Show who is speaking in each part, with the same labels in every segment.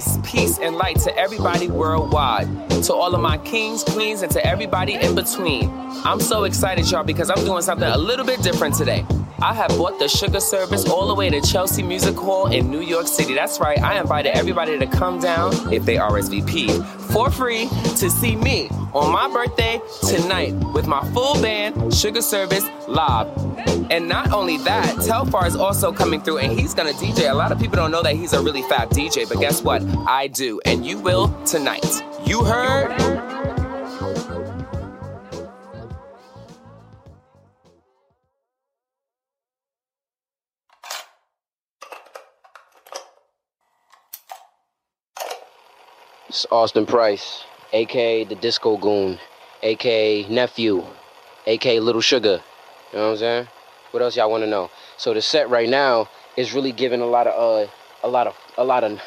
Speaker 1: grace, peace, and light to everybody worldwide. To all of my kings, queens, and to everybody in between. I'm so excited, y'all, because I'm doing something a little bit different today. I have bought the Shugga Service all the way to Chelsea Music Hall in New York City. That's right, I invited everybody to come down if they RSVP for free to see me on my birthday tonight with my full band, Shugga Service Live. And not only that, Telfar is also coming through and he's gonna DJ. A lot of people don't know that he's a really fat DJ, but guess what? I do, and you will tonight. You heard?
Speaker 2: It's Austin Price, aka the Disco Goon, aka Nephew, aka Little Shugga. You know what I'm saying? What else y'all want to know? So the set right now is really giving a lot of uh, a lot of a lot of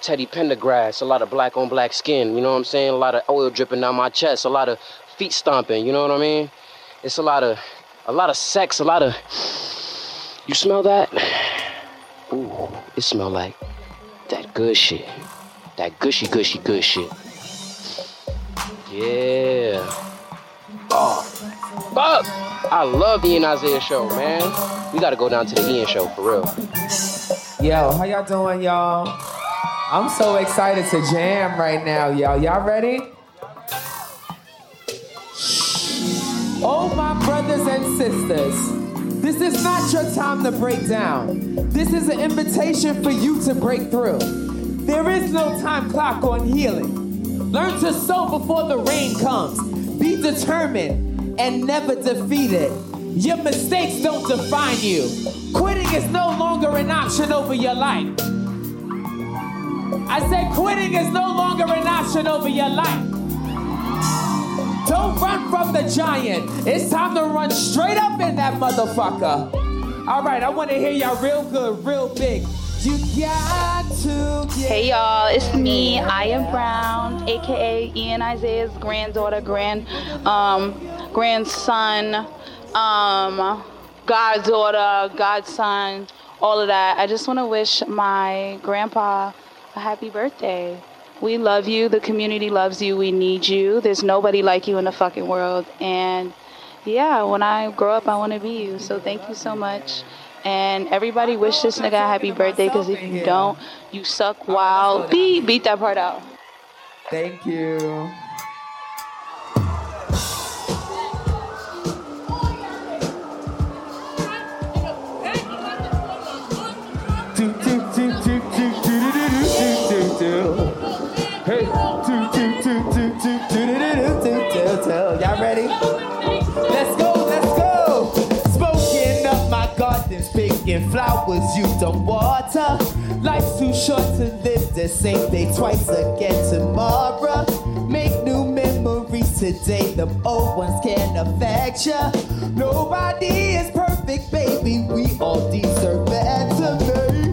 Speaker 2: Teddy Pendergrass, a lot of black on black skin. You know what I'm saying? A lot of oil dripping down my chest, a lot of feet stomping. You know what I mean? It's a lot of a lot of sex, a lot of. You smell that? Ooh, it smell like that good shit. That gushy, gushy, good shit. Yeah. Oh, fuck! I love the Ian Isaiah show, man. We gotta go down to the Ian show for real.
Speaker 3: Yo, how y'all doing, y'all? I'm so excited to jam right now, y'all. Y'all ready? Oh, my brothers and sisters, this is not your time to break down. This is an invitation for you to break through. There is no time clock on healing. Learn to sow before the rain comes. Be determined and never defeated. Your mistakes don't define you. Quitting is no longer an option over your life. I said quitting is no longer an option over your life. Don't run from the giant. It's time to run straight up in that motherfucker. All right, I want to hear y'all real good, real big. You got to
Speaker 4: Hey y'all, it's me, Aya Brown, aka Ian Isaiah's granddaughter, grand um, grandson, um, goddaughter, godson, all of that. I just want to wish my grandpa a happy birthday. We love you. The community loves you. We need you. There's nobody like you in the fucking world. And yeah, when I grow up, I want to be you. So thank you so much. And everybody wish this nigga a happy birthday because if you don't, you suck wild. Beat, beat that part out.
Speaker 3: Thank you. Picking flowers you don't water. Life's too short to live the same day twice again tomorrow. Make new memories today, the old ones can affect ya. Nobody is perfect, baby. We all deserve better,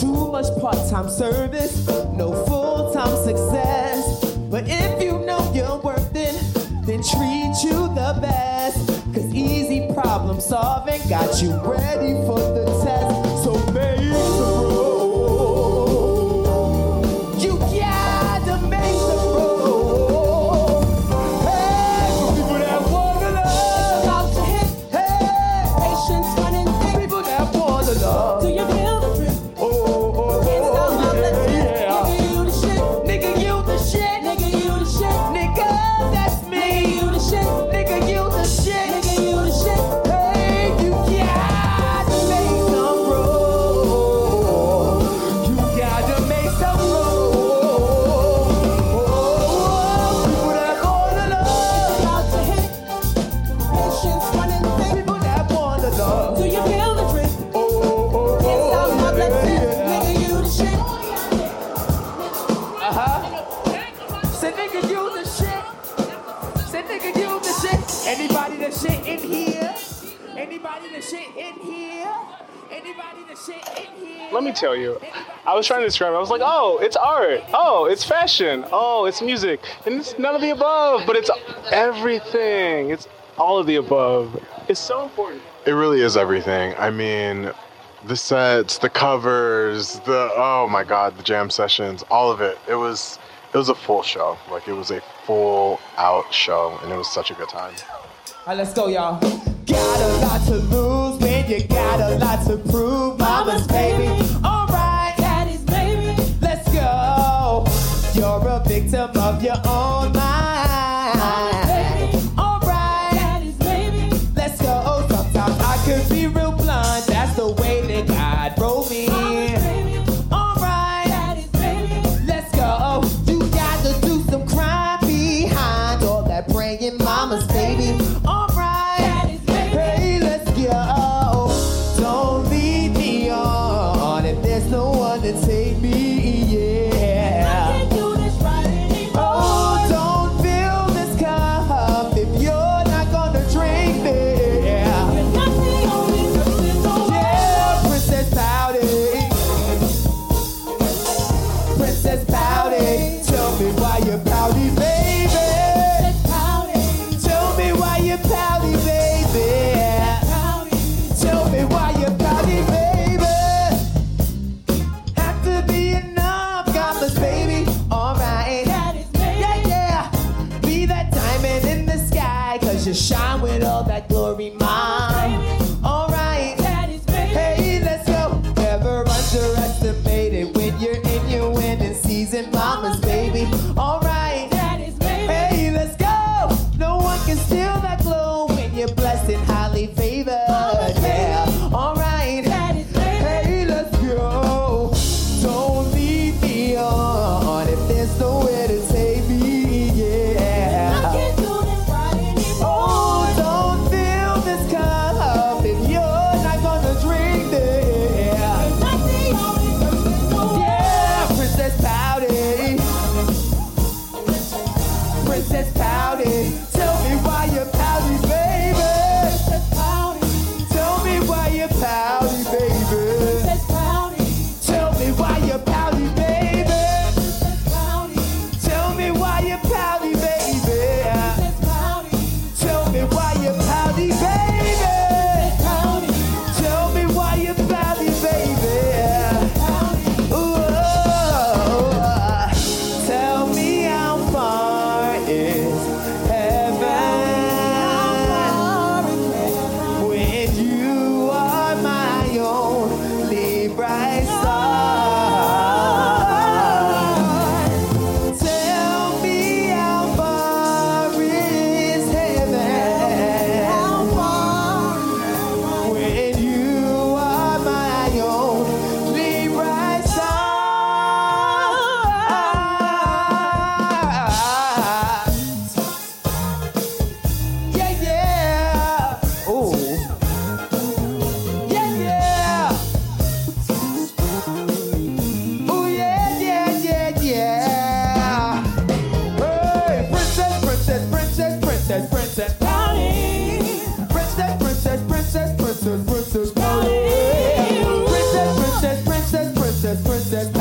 Speaker 3: too much part-time service, no full-time success. But if you know you're worth it, then treat you the best. Cause easy problem solving got you ready for the
Speaker 5: Let me tell you, I was trying to describe it. I was like, oh, it's art. Oh, it's fashion. Oh, it's music. And it's none of the above, but it's everything. It's all of the above. It's so important.
Speaker 6: It really is everything. I mean, the sets, the covers, the oh my god, the jam sessions, all of it. It was it was a full show. Like it was a full out show and it was such a good time.
Speaker 3: All right, let's go, y'all. Got a lot to lose you got a lot to prove, mama's baby. Alright, daddy's baby, let's go. You're a victim of your own mind.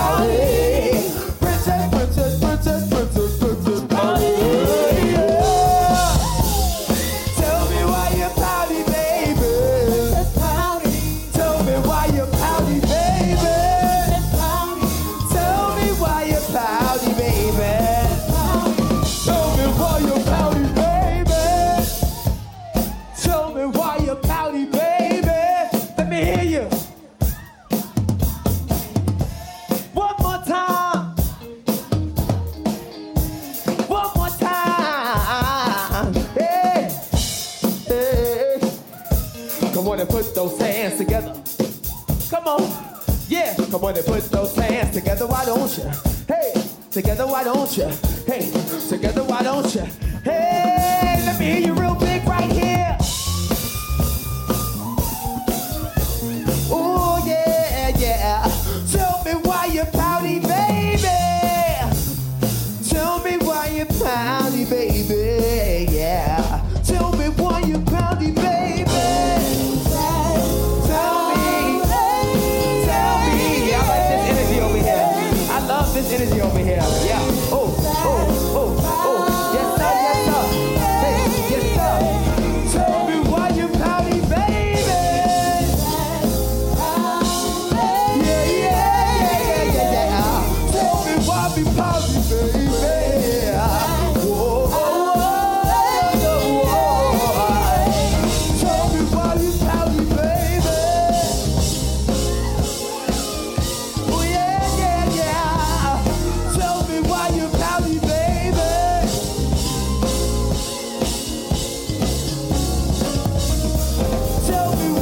Speaker 3: darling. Pretty.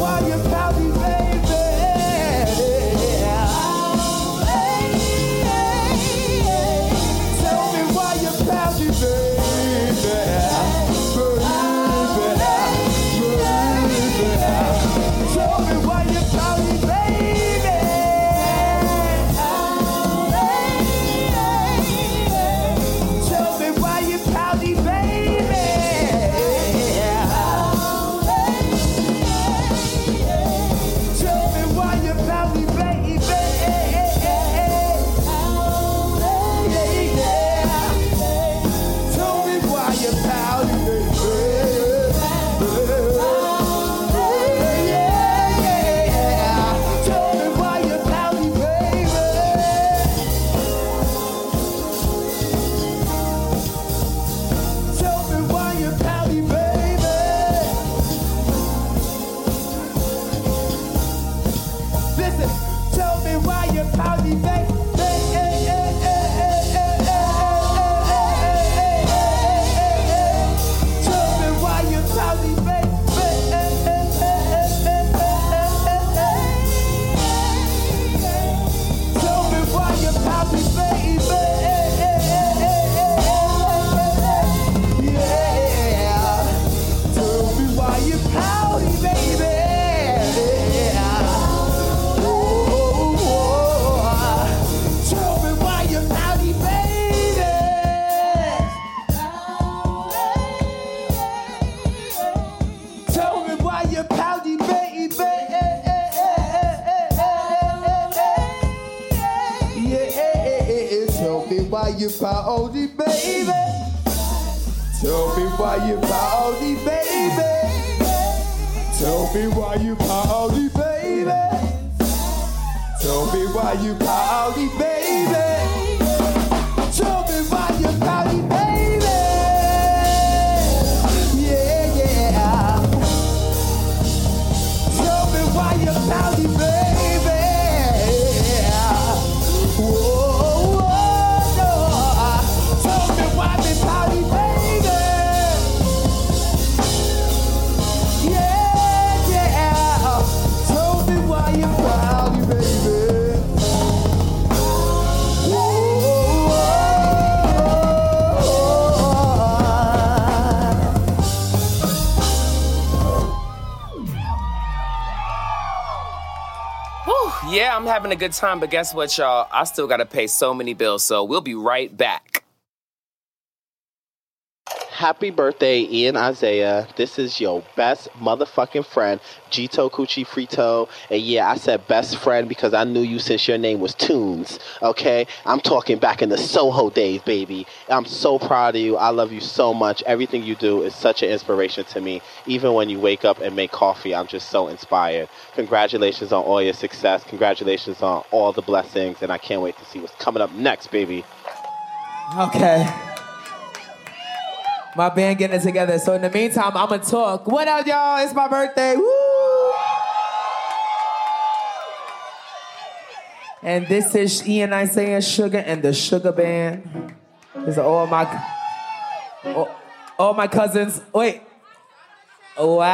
Speaker 3: Why you baby. Tell me why you pouty, baby. Tell me why you pouty, baby. Tell me why you pouty, baby.
Speaker 1: I'm having a good time, but guess what, y'all? I still gotta pay so many bills, so we'll be right back.
Speaker 7: Happy birthday, Ian Isaiah. This is your best motherfucking friend, Gito Cucci Frito. And yeah, I said best friend because I knew you since your name was Tunes. Okay? I'm talking back in the Soho days, baby. I'm so proud of you. I love you so much. Everything you do is such an inspiration to me. Even when you wake up and make coffee, I'm just so inspired. Congratulations on all your success. Congratulations on all the blessings. And I can't wait to see what's coming up next, baby.
Speaker 3: Okay. My band getting it together. So in the meantime, I'ma talk. What up, y'all? It's my birthday. Woo! And this is Ian Isaiah Shugga and the Sugar Band. These are all my all, all my cousins. Wait. Wow.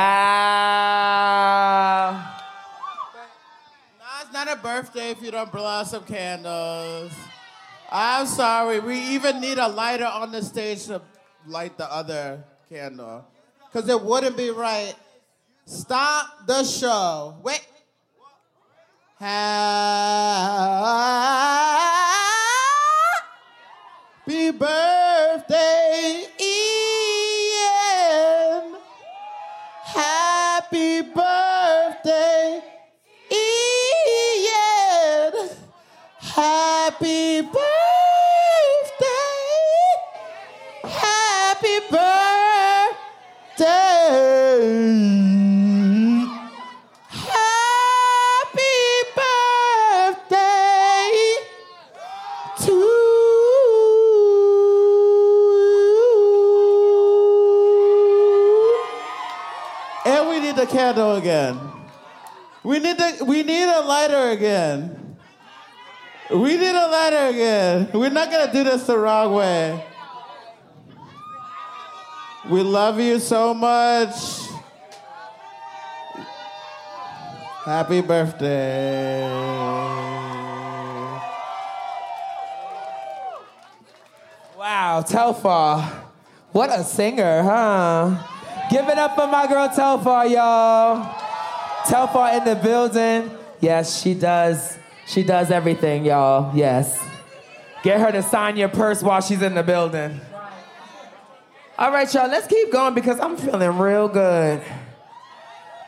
Speaker 8: It's not a birthday if you don't blow out some candles. I'm sorry. We even need a lighter on the stage to light the other candle. Because it wouldn't be right. Stop the show. Wait. Happy birthday, candle again. We need the we need a lighter again. We need a lighter again. We're not gonna do this the wrong way. We love you so much. Happy birthday.
Speaker 3: Wow, Telfar. What a singer, huh? Give it up for my girl Telfar, y'all. Telfar in the building. Yes, she does. She does everything, y'all. Yes. Get her to sign your purse while she's in the building. All right, y'all, let's keep going because I'm feeling real good.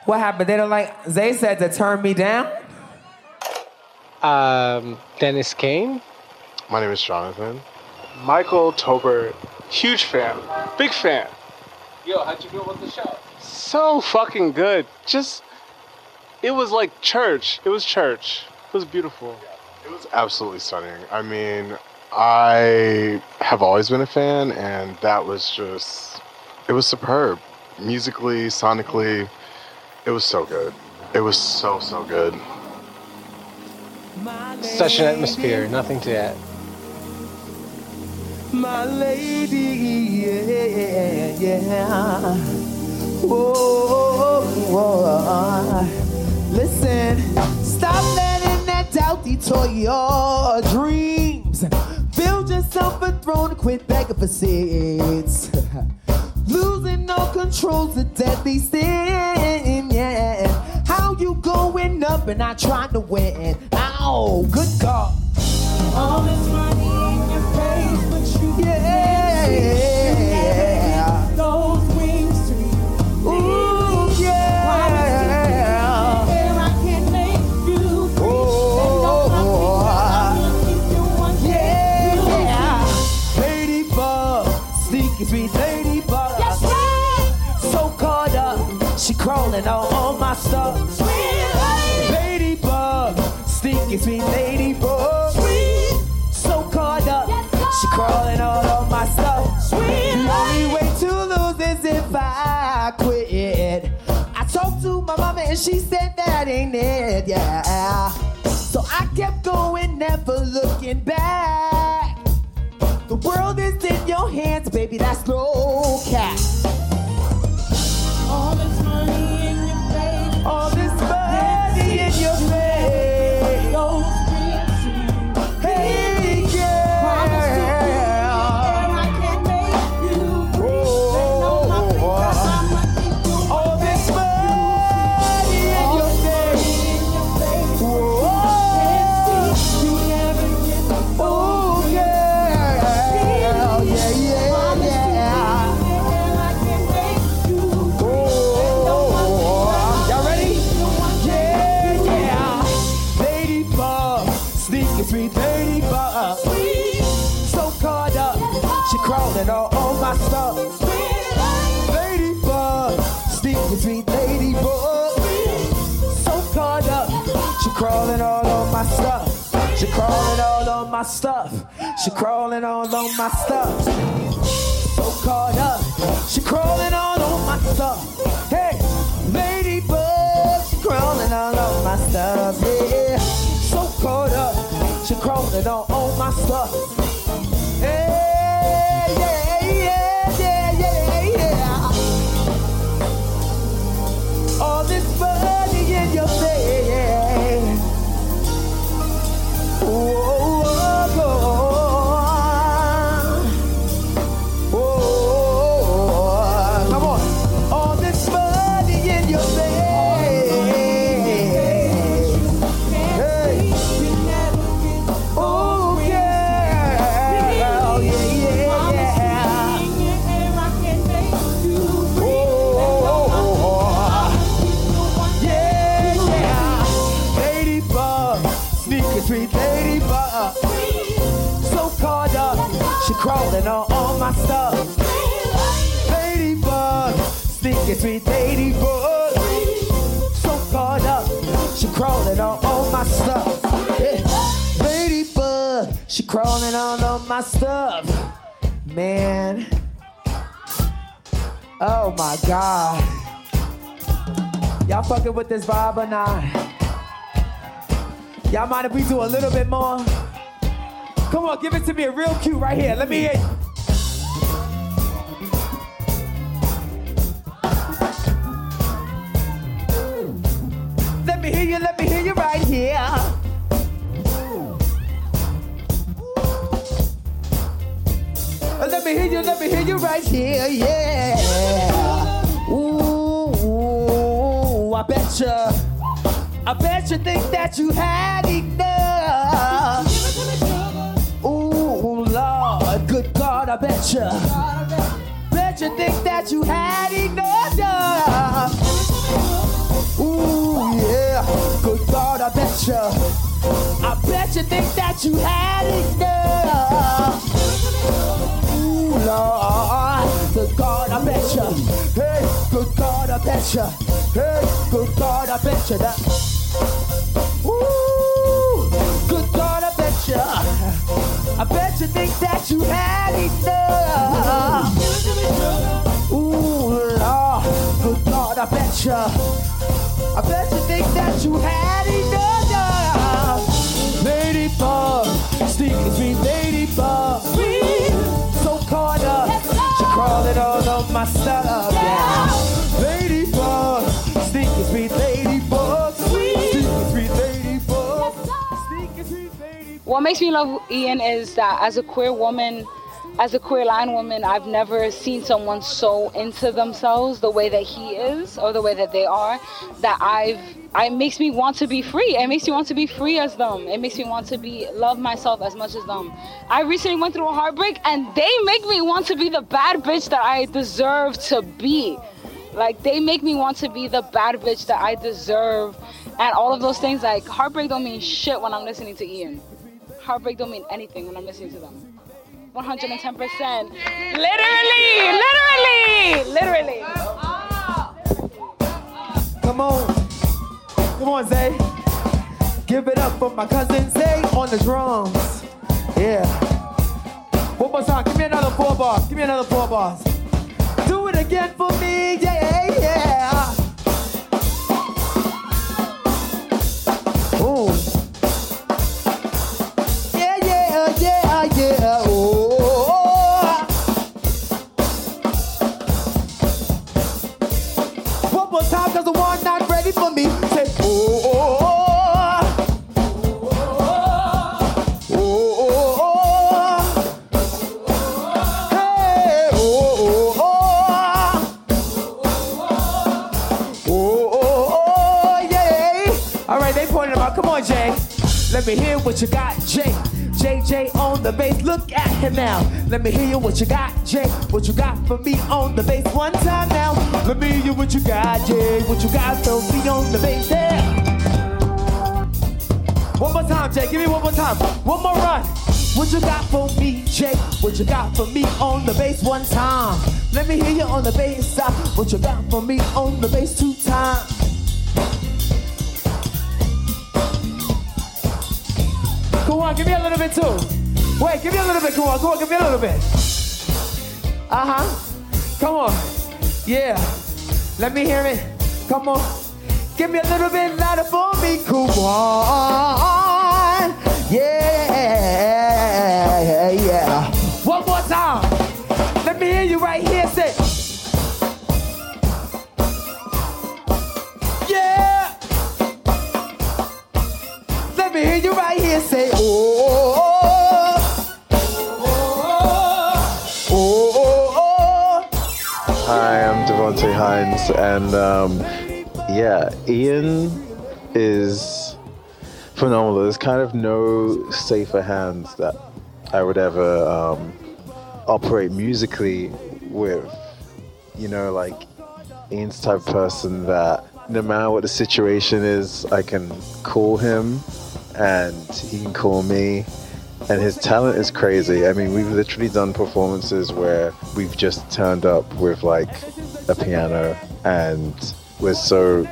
Speaker 3: What happened? They don't like, Zay said to turn me down?
Speaker 9: Um, Dennis Kane.
Speaker 6: My name is Jonathan.
Speaker 5: Michael Tober, huge fan, big fan.
Speaker 1: Yo, how'd you feel about the show?
Speaker 5: So fucking good. Just, it was like church. It was church. It was beautiful.
Speaker 6: It was absolutely stunning. I mean, I have always been a fan, and that was just, it was superb. Musically, sonically, it was so good. It was so, so good.
Speaker 9: Such an atmosphere. Nothing to add.
Speaker 3: My lady, yeah, yeah. Whoa, whoa. Listen, stop letting that doubt detour your dreams. Build yourself a throne quit begging for seats. Losing all control's a deadly sin, yeah. How you going up and not trying to win? Ow, good God. All this money in your yeah. So I kept going, never looking back. The world is in your hands, baby, that's no cap. Yeah, so caught up, she crawling on all my stuff. Hey, yeah, sneaky sweet ladybug. So caught up, she crawling on all my stuff. Ladybug, she crawling on all my stuff, man. Oh my god. Y'all fucking with this vibe or not? Y'all mind if we do a little bit more? Come on, give it to me real cute right here. Let me hear. Let me hear you, let me hear you right here. Let me hear you, let me hear you right here, yeah. Ooh, I bet you, I bet you think that you had enough. Ooh, Lord, good God, I bet you, bet you think that you had enough. God, I bet you, I bet you think that you had enough. Ooh, Lord, good God, I bet you. Hey, good God, I bet you. Hey, good God, I bet you that. Ooh, good God, I bet you. I bet you think that you had. Ooh, Lord, good God, I bet you. I bet you think that you had enough. Ladybug, sneaking sweet ladybug. Sweet, so caught up, she crawling all on my stuff. Yeah. Ladybug, sneaking sweet ladybug. Sneaking sweet ladybug. Sneaking sweet ladybug.
Speaker 10: What makes me love Ian is that as a queer woman, as a queer line woman, I've never seen someone so into themselves the way that he is or the way that they are that I've it makes me want to be free. It makes me want to be free as them. It makes me want to be love myself as much as them. I recently went through a heartbreak and they make me want to be the bad bitch that I deserve to be. Like they make me want to be the bad bitch that I deserve and all of those things like heartbreak don't mean shit when I'm listening to Ian. Heartbreak don't mean anything when I'm listening to them. 110%. Literally, literally, literally.
Speaker 3: Come on. Come on, Zay. Give it up for my cousin Zay on the drums. Yeah. One more time. Give me another four bars. Give me another four bars. Do it again for me. Yeah, yeah. Him now. Let me hear you what you got, Jay. What you got for me on the bass one time now. Let me hear you what you got, Jay. What you got for me on the bass, yeah. One more time, Jay. Give me one more time. One more run. What you got for me, Jay? What you got for me on the bass one time? Let me hear you on the bass side. What you got for me on the bass two times? Come on, give me a little bit too. Wait, give me a little bit. Come on, come on, give me a little bit. Uh huh. Come on. Yeah. Let me hear it. Come on. Give me a little bit louder for me. Come on. Yeah. Yeah. One more time.
Speaker 11: And um, yeah, Ian is phenomenal. There's kind of no safer hands that I would ever um, operate musically with. You know, like Ian's type of person that no matter what the situation is, I can call him and he can call me. And his talent is crazy. I mean, we've literally done performances where we've just turned up with like a piano and we're so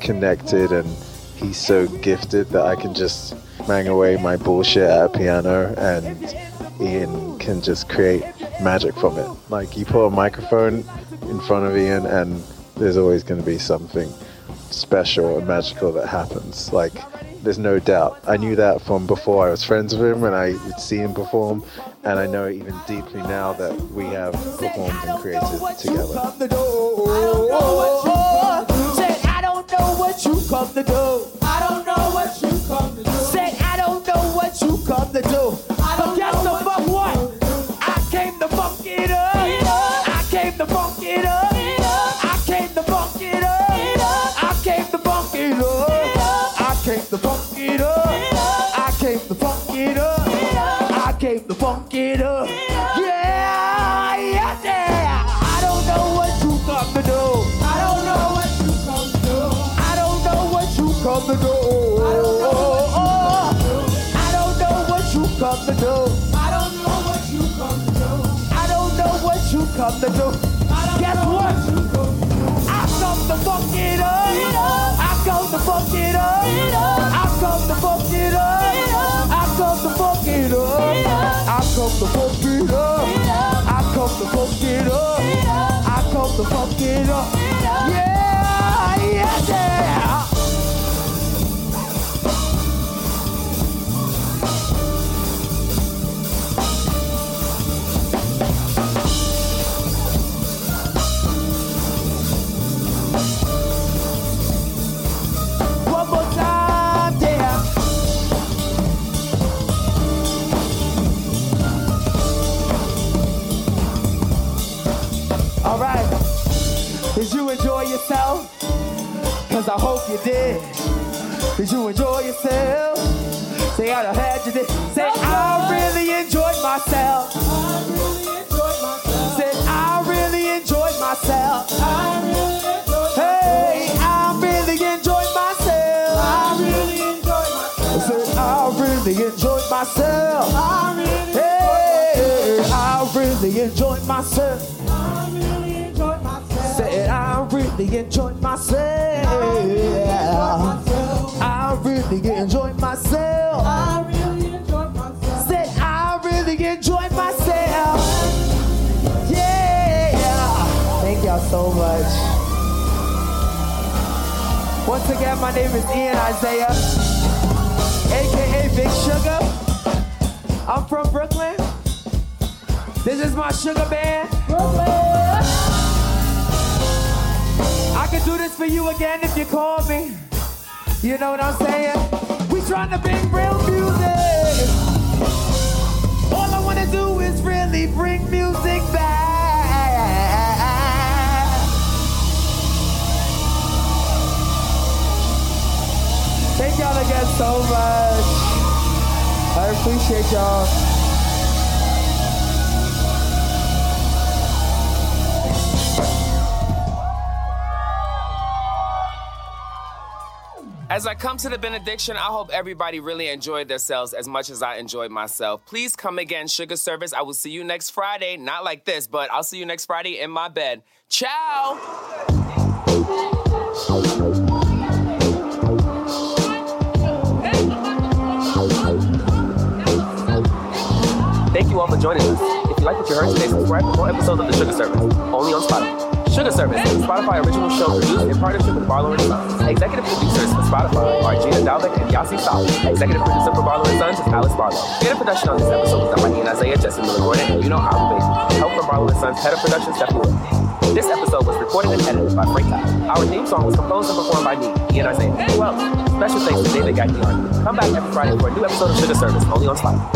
Speaker 11: connected and he's so gifted that I can just bang away my bullshit at a piano, and Ian can just create magic from it. Like you put a microphone in front of Ian, and there's always going to be something special and magical that happens. Like there's no doubt. I knew that from before I was friends with him and I would see him perform, and I know even deeply now that we have performed and created together.
Speaker 3: Said I don't know what you come to do. I don't know what you come to do. Said I don't know what you come to do. Do. Guess what? I come to fuck it up. I come to fuck it up. I come to fuck it up. I come to fuck it up. I come to fuck it up. I come to fuck it up. I come to fuck it up. Yeah, did. Did you enjoy yourself? Say I had you did. Say I really enjoyed myself. I really enjoyed myself. Said I really enjoyed myself. I really enjoyed myself. Hey, I really enjoyed myself. I really enjoyed myself. Said I really enjoyed myself. I really enjoyed myself. Hey, I really enjoyed myself. Said I really enjoyed myself. I really enjoyed myself. I really enjoyed myself. Yeah. Thank y'all so much. Once again, my name is Ian Isaiah, aka Big Shugga. I'm from Brooklyn. This is my sugar band. I can do this for you again if you call me. You know what I'm saying? We trying to bring real music. All I wanna do is really bring music back. Thank y'all again so much. I appreciate y'all.
Speaker 1: As I come to the benediction, I hope everybody really enjoyed themselves as much as I enjoyed myself. Please come again, Shugga Service. I will see you next Friday. Not like this, but I'll see you next Friday in my bed. Ciao! Thank you all for joining us. If you like what you heard today, subscribe for more episodes of The Shugga Service, only on Spotify. Shugga Service a Spotify original show produced in partnership with Barlow Sons. Executive producers for Spotify are Gina Dalbeck and Yasi Sal. Executive producer for Barlow Sons is Alice Barlow. Creative production on this episode was done by Ian Isaiah, Jesse Miller Gordon, and you know Abu Baby. Help from Barlow Sons, head of production, Stephanie Wood. This episode was recorded and edited by Frank Todd. Our theme song was composed and performed by me, Ian Isaiah. Who else? Special thanks to David Gagnon. Come back every Friday for a new episode of Shugga Service, only on Spotify.